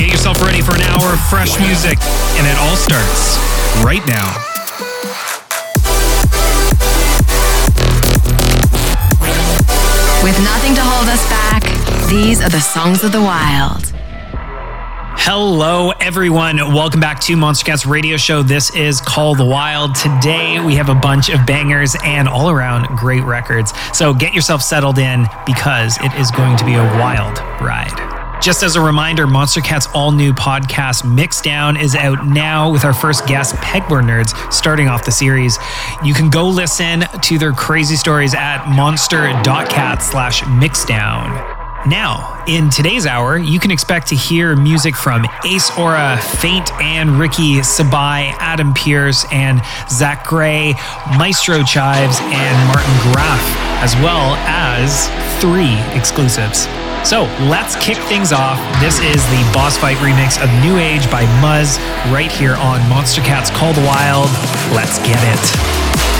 Get yourself ready for an hour of fresh music, and it all starts right now. With nothing to hold us back, these are the songs of the wild. Hello, everyone. Welcome back to Monster Monstercat's radio show. This is Call the Wild. Today, we have a bunch of bangers and all around great records. So get yourself settled in because it is going to be a wild ride. Just as a reminder, Monstercat's all new podcast Mixdown is out now with our first guest, Pegboard Nerds, starting off the series. You can go listen to their crazy stories at monster.cat slash mixdown. Now, in today's hour, you can expect to hear music from Ace Aura, Feint and R7CKY Sabai, Adam Pearce, and Zack Gray, Maestro Chives, and Martin Graff, as well as three exclusives. So let's kick things off. This is the Bossfight remix of New Age by Muzz right here on Monstercat's Call the Wild. Let's get it.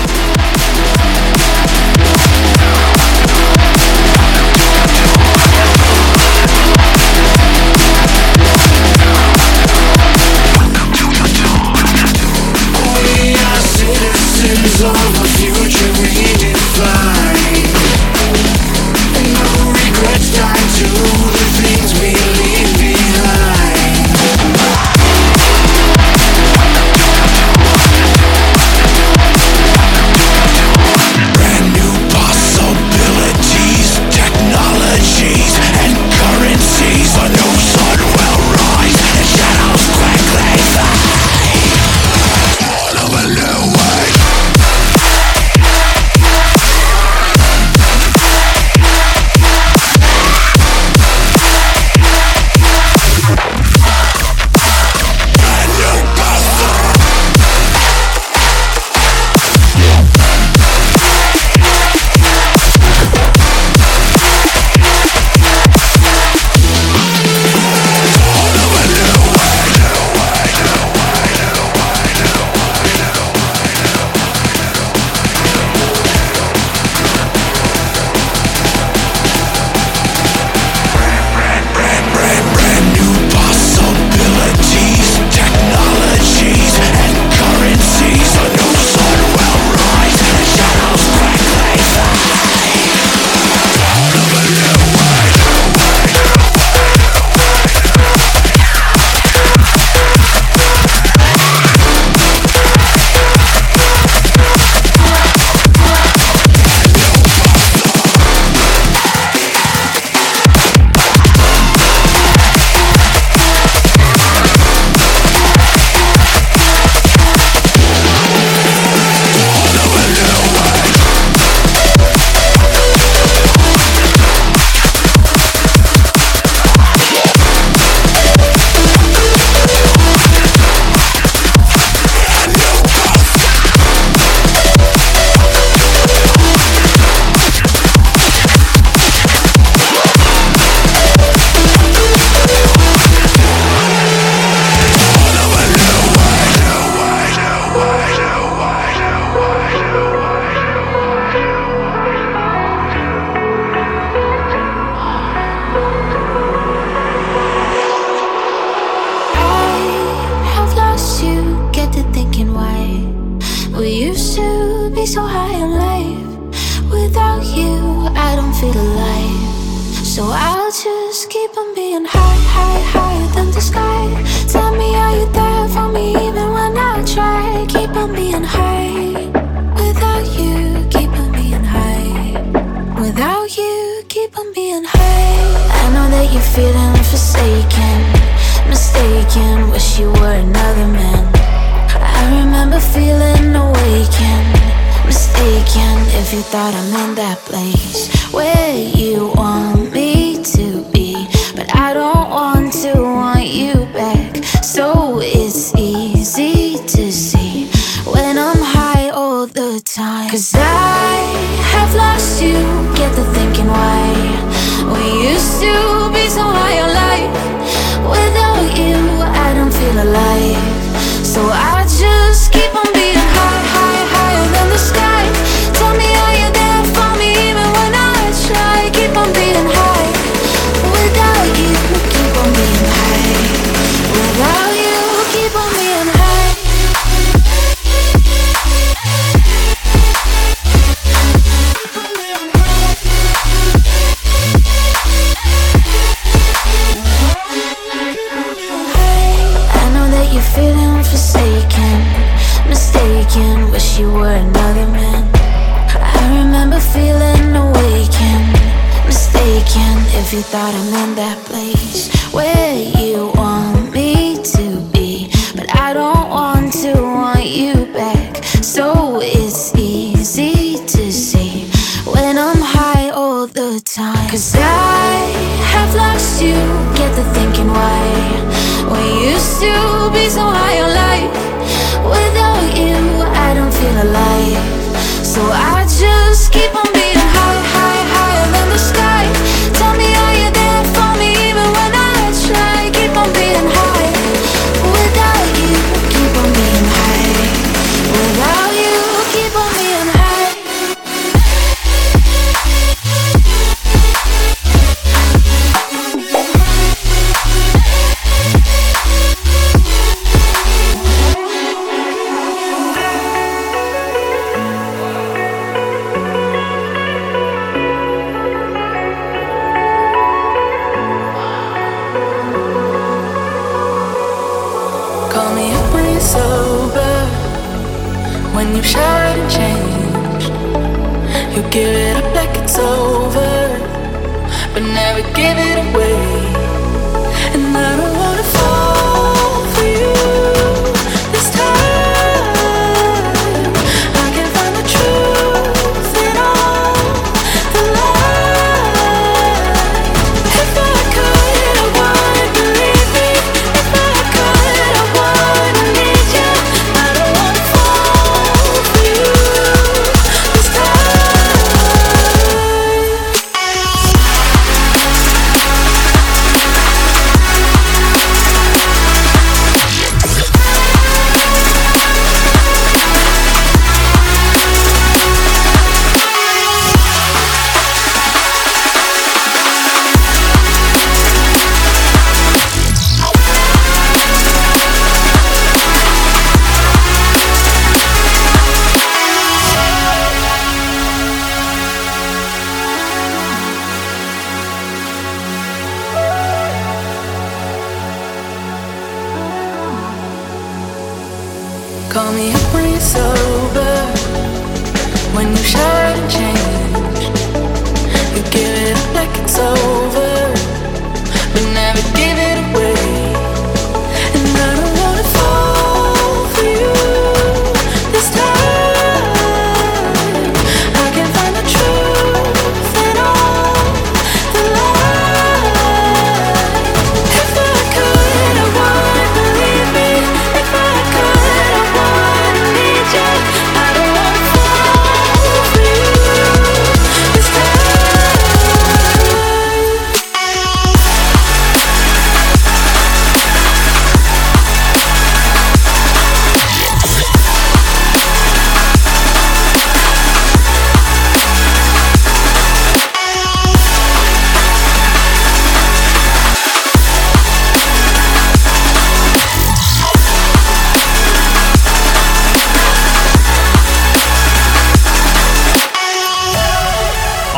God, I'm in that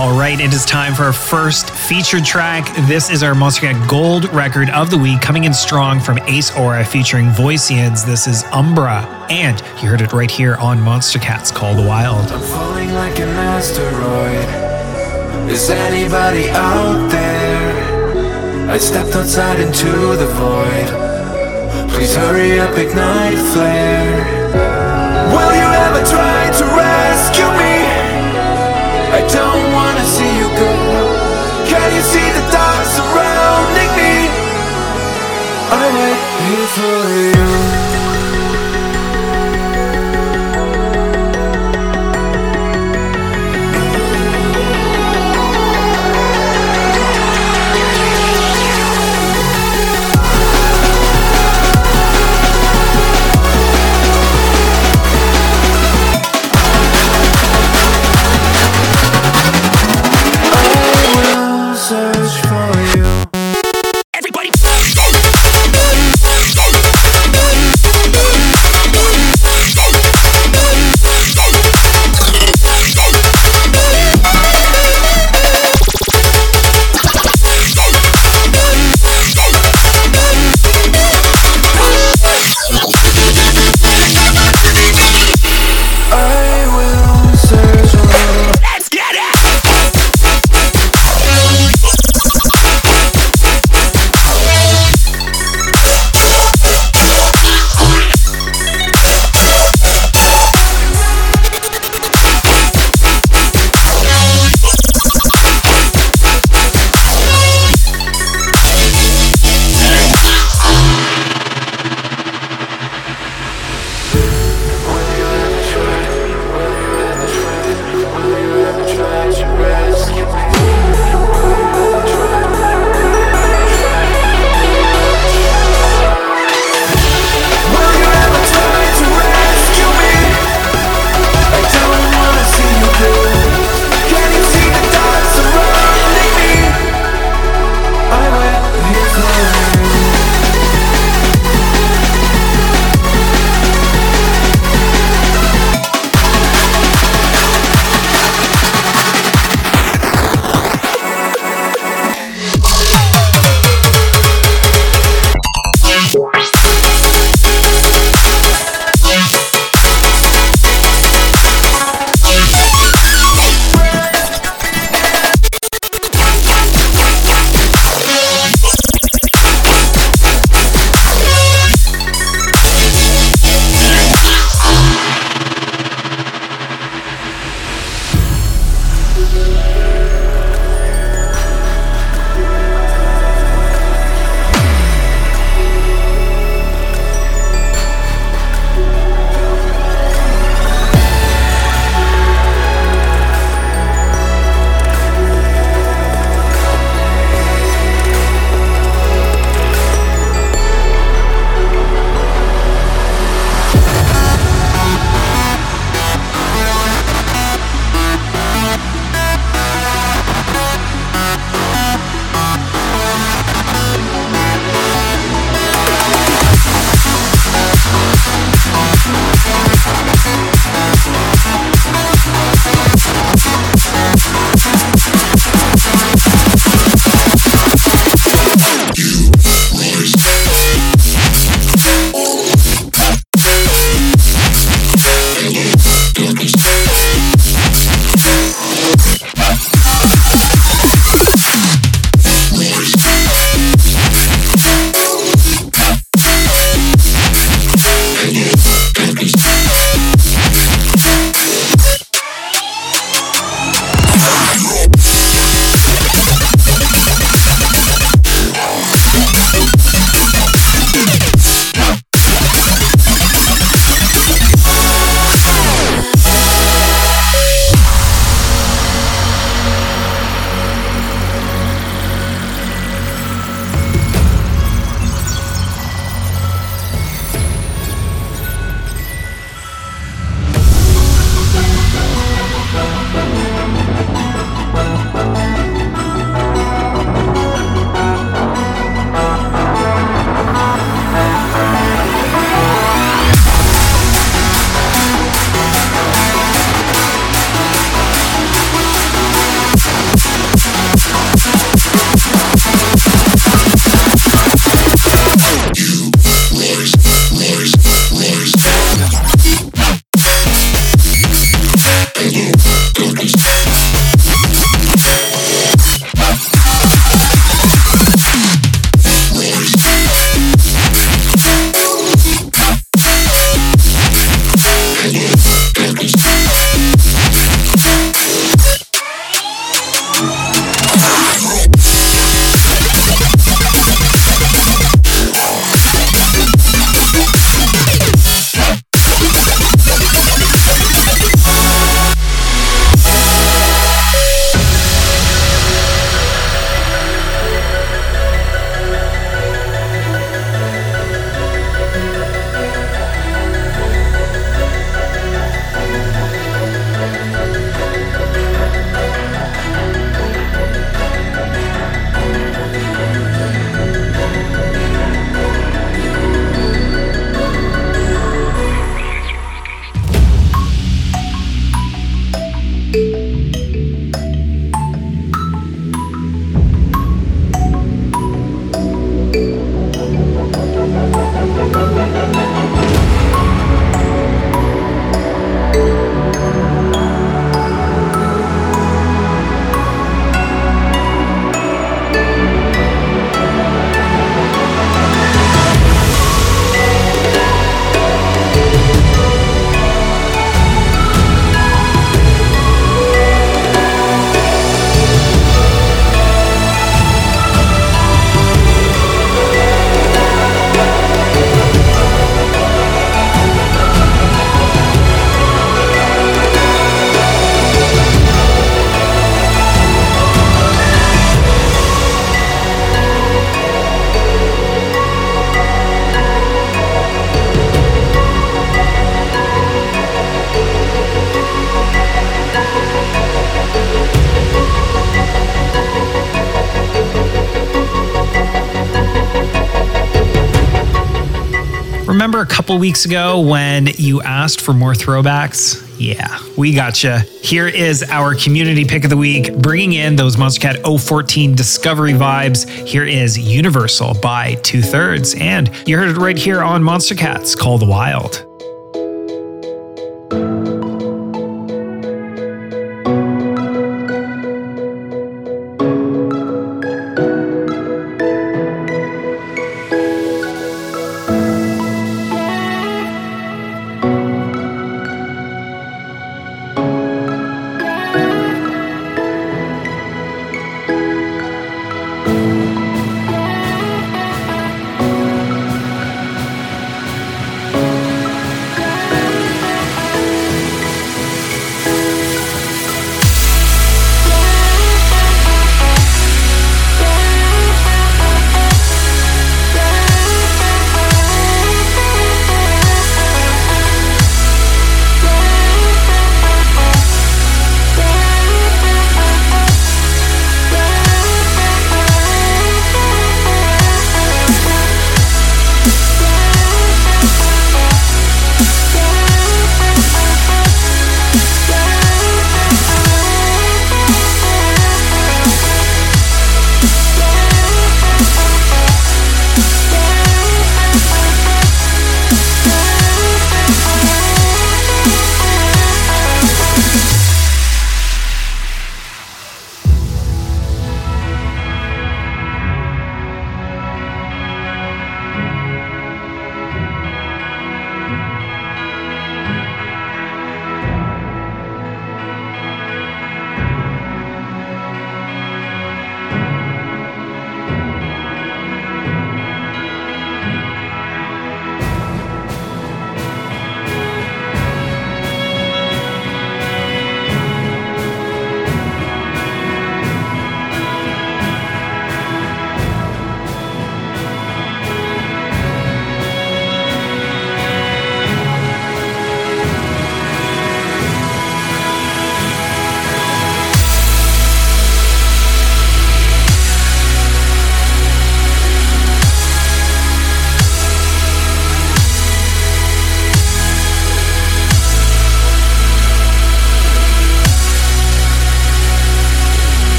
All right, it is time for our first featured track. This is our Monstercat Gold record of the week, coming in strong from Ace Aura featuring Voicians. This is Umbra, and you heard it right here on Monstercats Call the Wild. I'm falling like an asteroid. Is anybody out there? I stepped outside into the void. Please hurry up, ignite flare. Will you ever try to rescue me? I don't want can you see the dark surrounding me? I wait here for you couple weeks ago when you asked for more throwbacks? Yeah, we gotcha. Here is our community pick of the week, bringing in those Monstercat 014 Discovery vibes. Here is Universal by TwoThirds, and you heard it right here on Monstercats Call the Wild.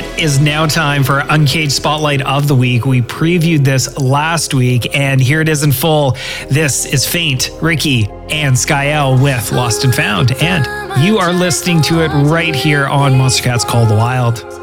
It is now time for Uncaged Spotlight of the Week. We previewed this last week, and here it is in full. This is Feint, R7CKY, and Skyelle with Lost and Found. And you are listening to it right here on Monstercats Call the Wild.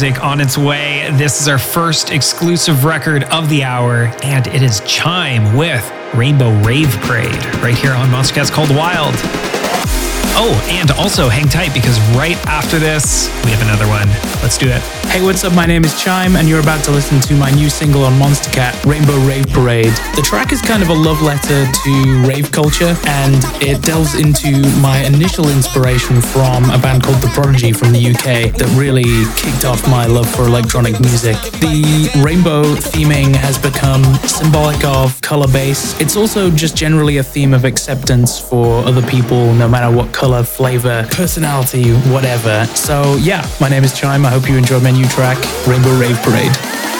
Music on its way. This is our first exclusive record of the hour, and it is Chime with Rainbow Rave Parade right here on Monstercat's Called Wild. Oh, and also hang tight because right after this, we have another one. Let's do it. Hey, what's up? My name is Chime, and you're about to listen to my new single on Monstercat, Rainbow Rave Parade. The track is kind of a love letter to rave culture, and it delves into my initial inspiration from a band called The Prodigy from the UK that really kicked off my love for electronic music. The rainbow theming has become symbolic of color bass. It's also just generally a theme of acceptance for other people, no matter what color, flavor, personality, whatever. So, yeah, my name is Chime. I hope you enjoy my new track, Rainbow Rave Parade.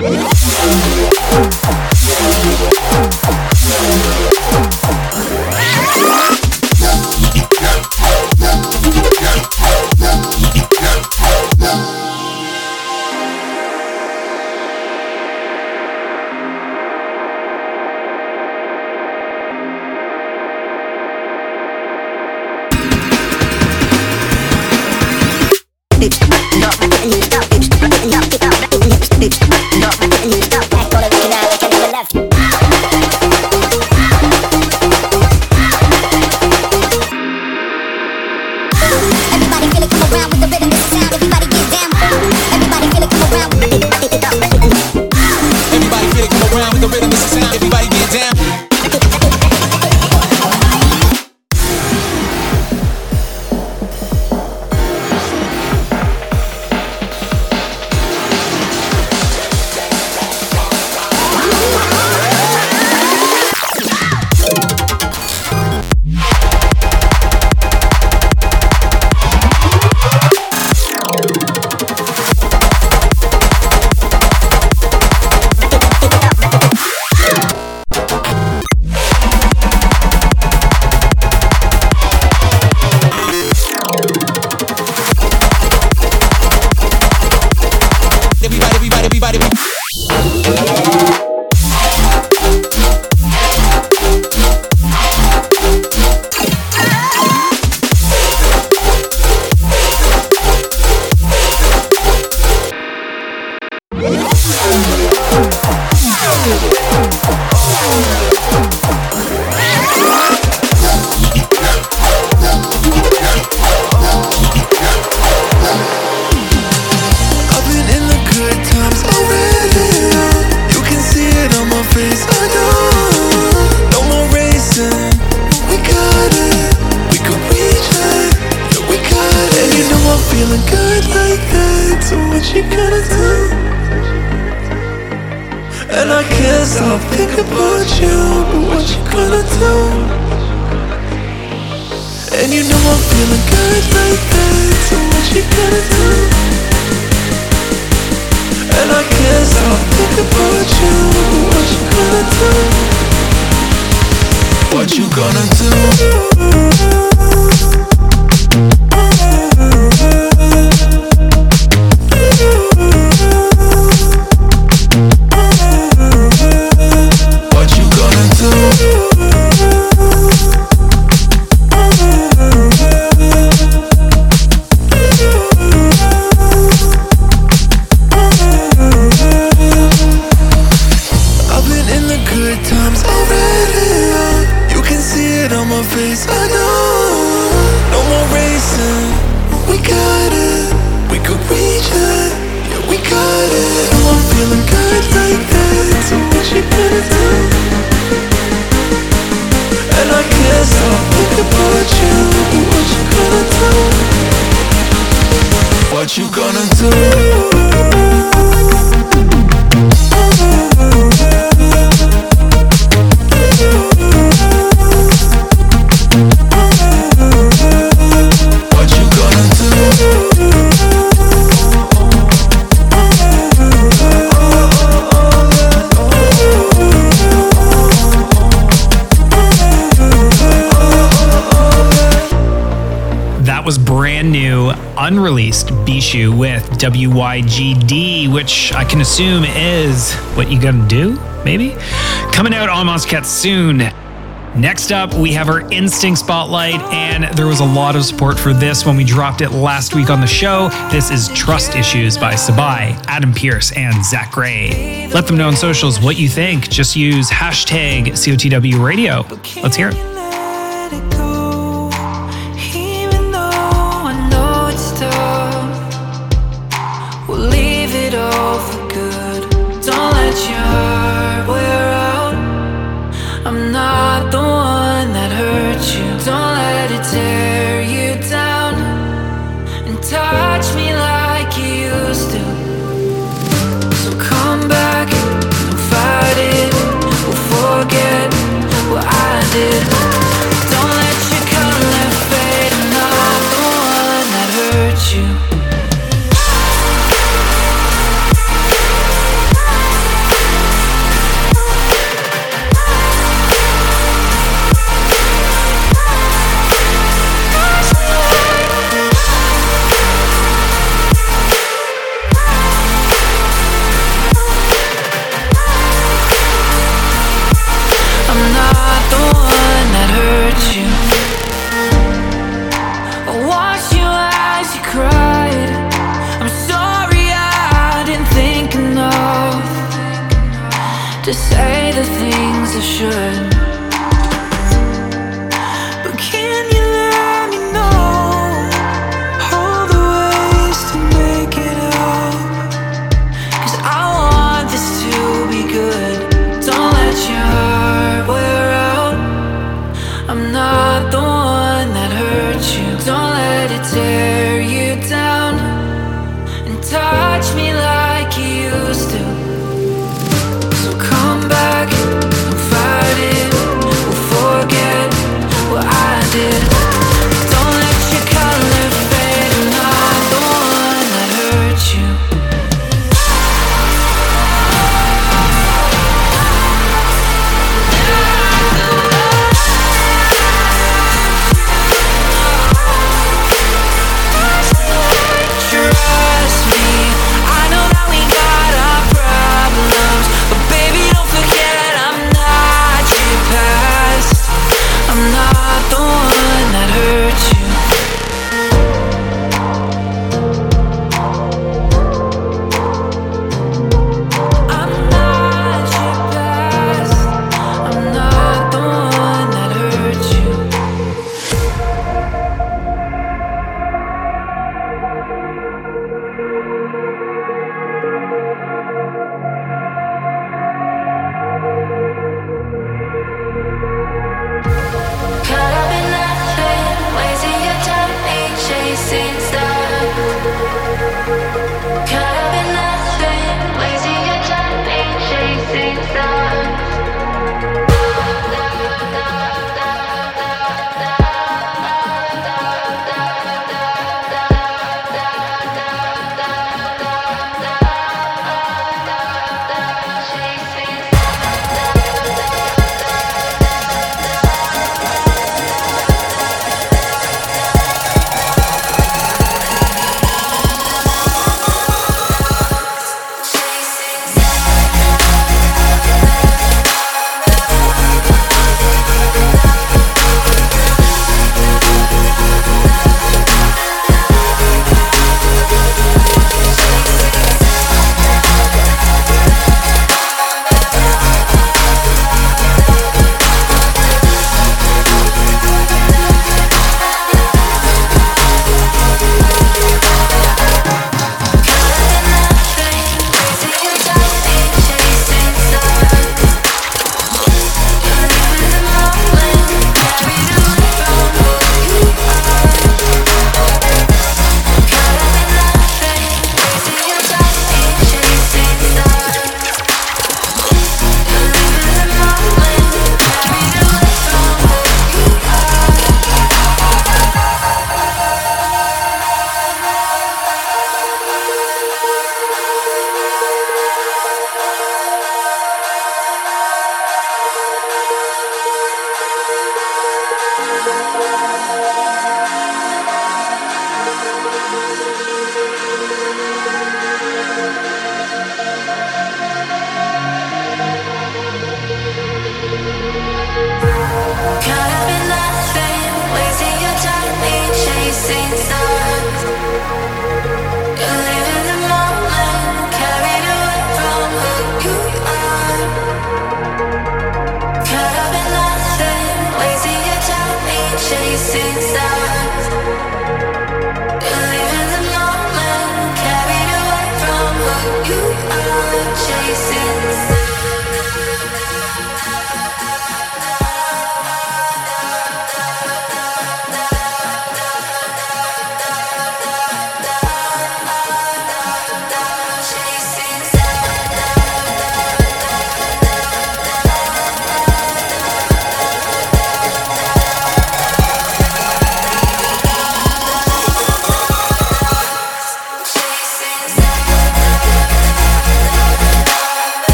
Do? Unreleased Bishu with WYGD, which I can assume is what you gonna do, maybe? Coming out on Monstercat soon. Next up, we have our Instinct Spotlight, and there was a lot of support for this when we dropped it last week on the show. This is Trust Issues by Sabai, Adam Pearce, and Zack Gray. Let them know on socials what you think. Just use hashtag COTW radio. Let's hear it.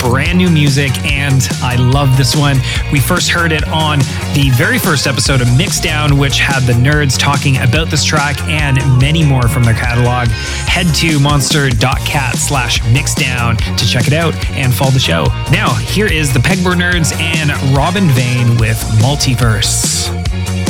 Brand new music, and I love this one. We first heard it on the very first episode of Mixdown, which had the nerds talking about this track and many more from their catalog. Head to monster.cat slash mixdown to check it out and follow the show. Now, here is the Pegboard Nerds and Robin Vane with Multiverse.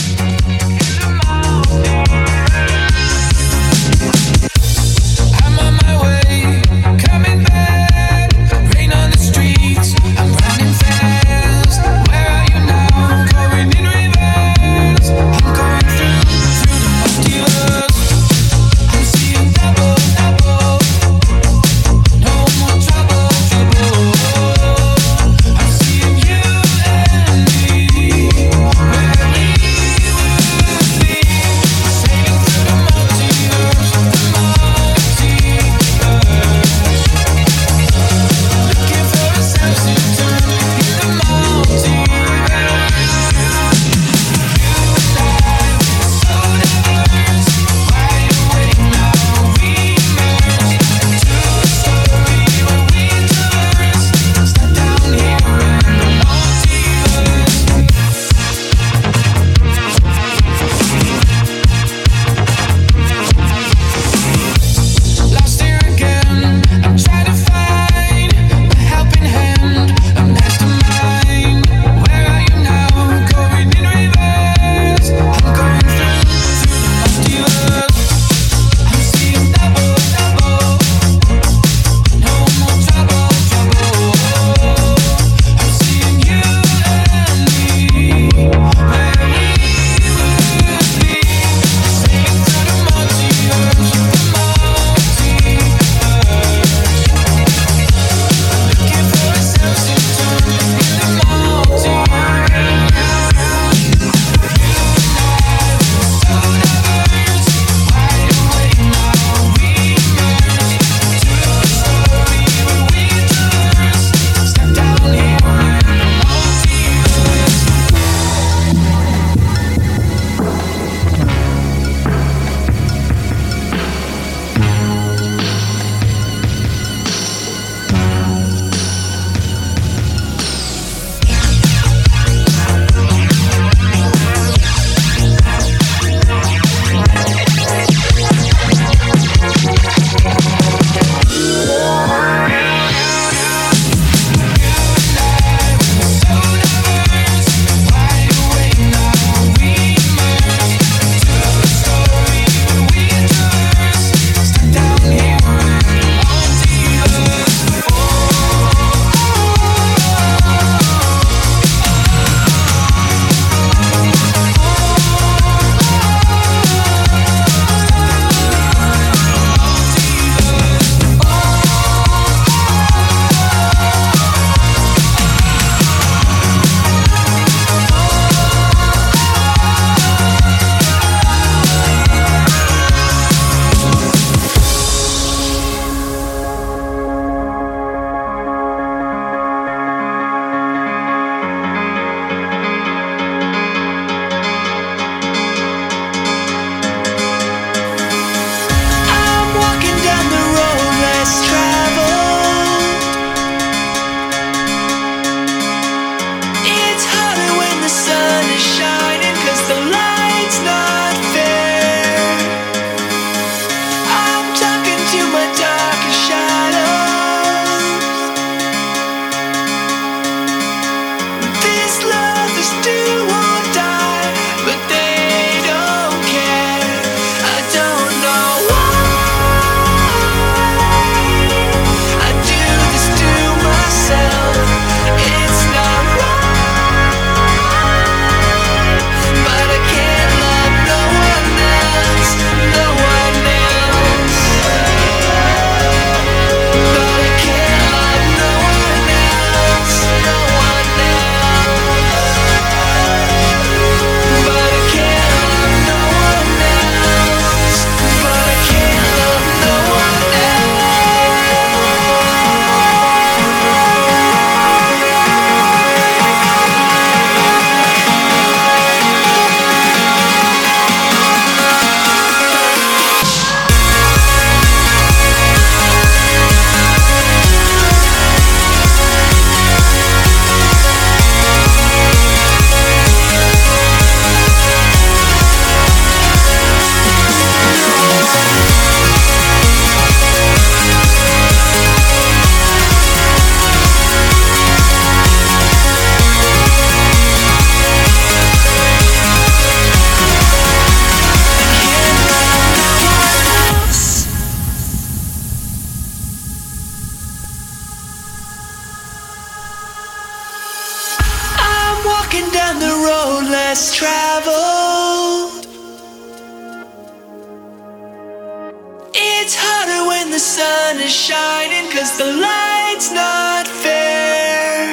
It's harder when the sun is shining, cause the light's not fair.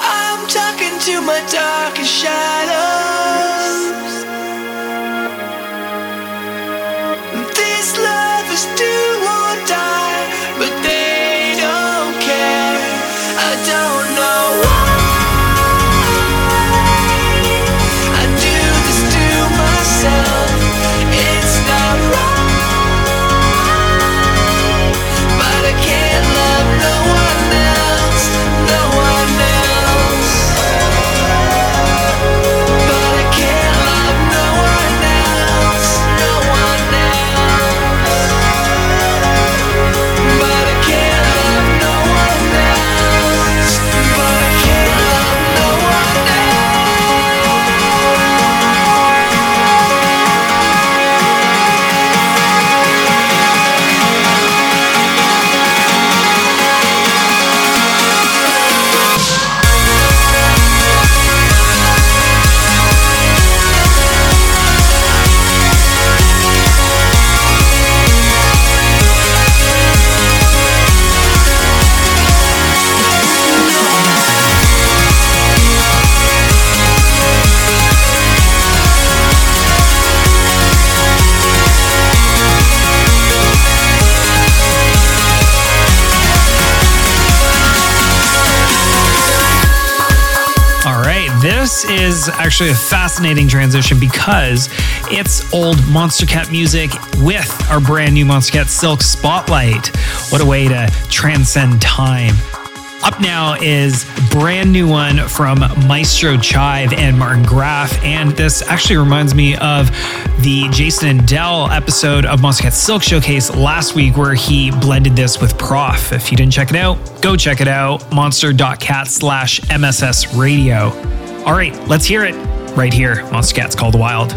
I'm talking to my darkest shadows. Is actually a fascinating transition because it's old Monstercat music with our brand new Monstercat Silk Spotlight. What a way to transcend time. Up now is brand new one from Maestro Chive and Martin Graff, and this actually reminds me of the Jason and Dell episode of Monstercat Silk Showcase last week, where he blended this with Prof. If you didn't check it out, go check it out. Monster.cat slash MSS radio. All right, let's hear it right here. Monstercat's Called Wild.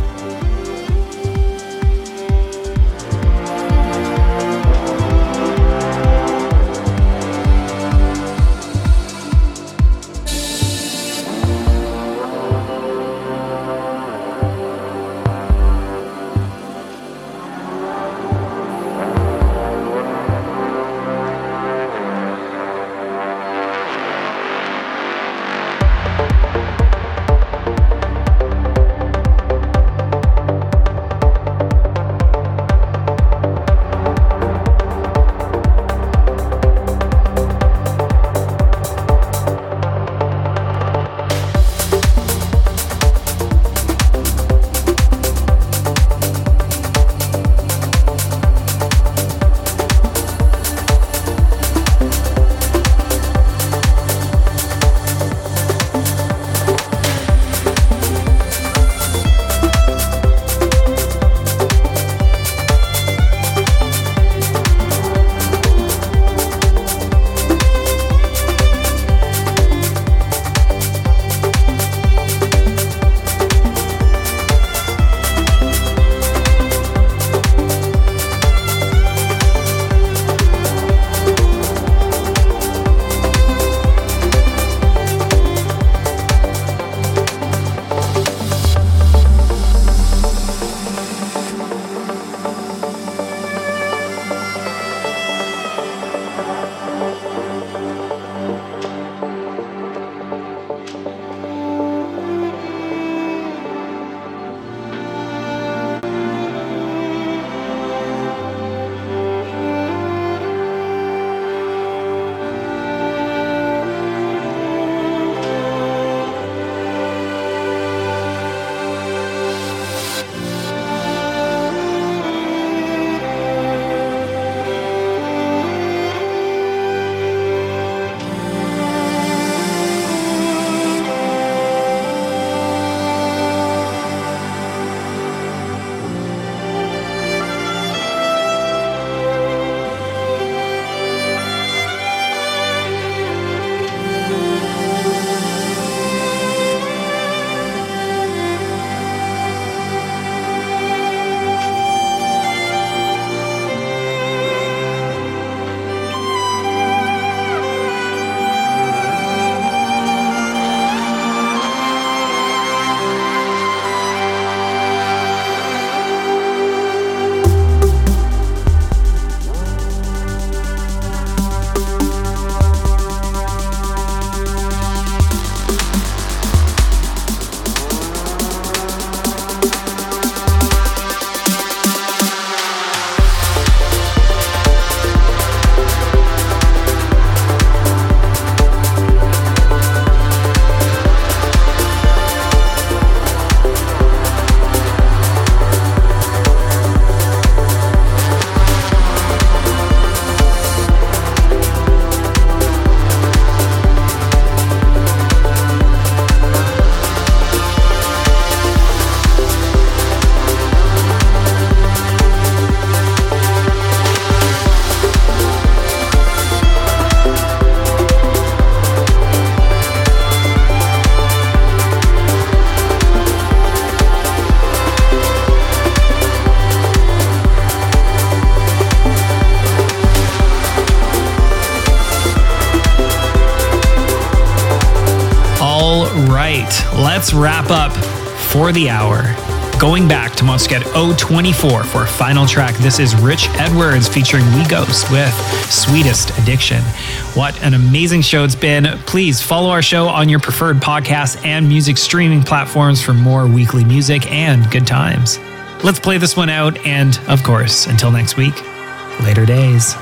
For the hour. Going back to Monstercat 024 for a final track. This is Rich Edwards featuring We Ghost with Sweetest Addiction. What an amazing show it's been. Please follow our show on your preferred podcast and music streaming platforms for more weekly music and good times. Let's play this one out, and of course, until next week, later days.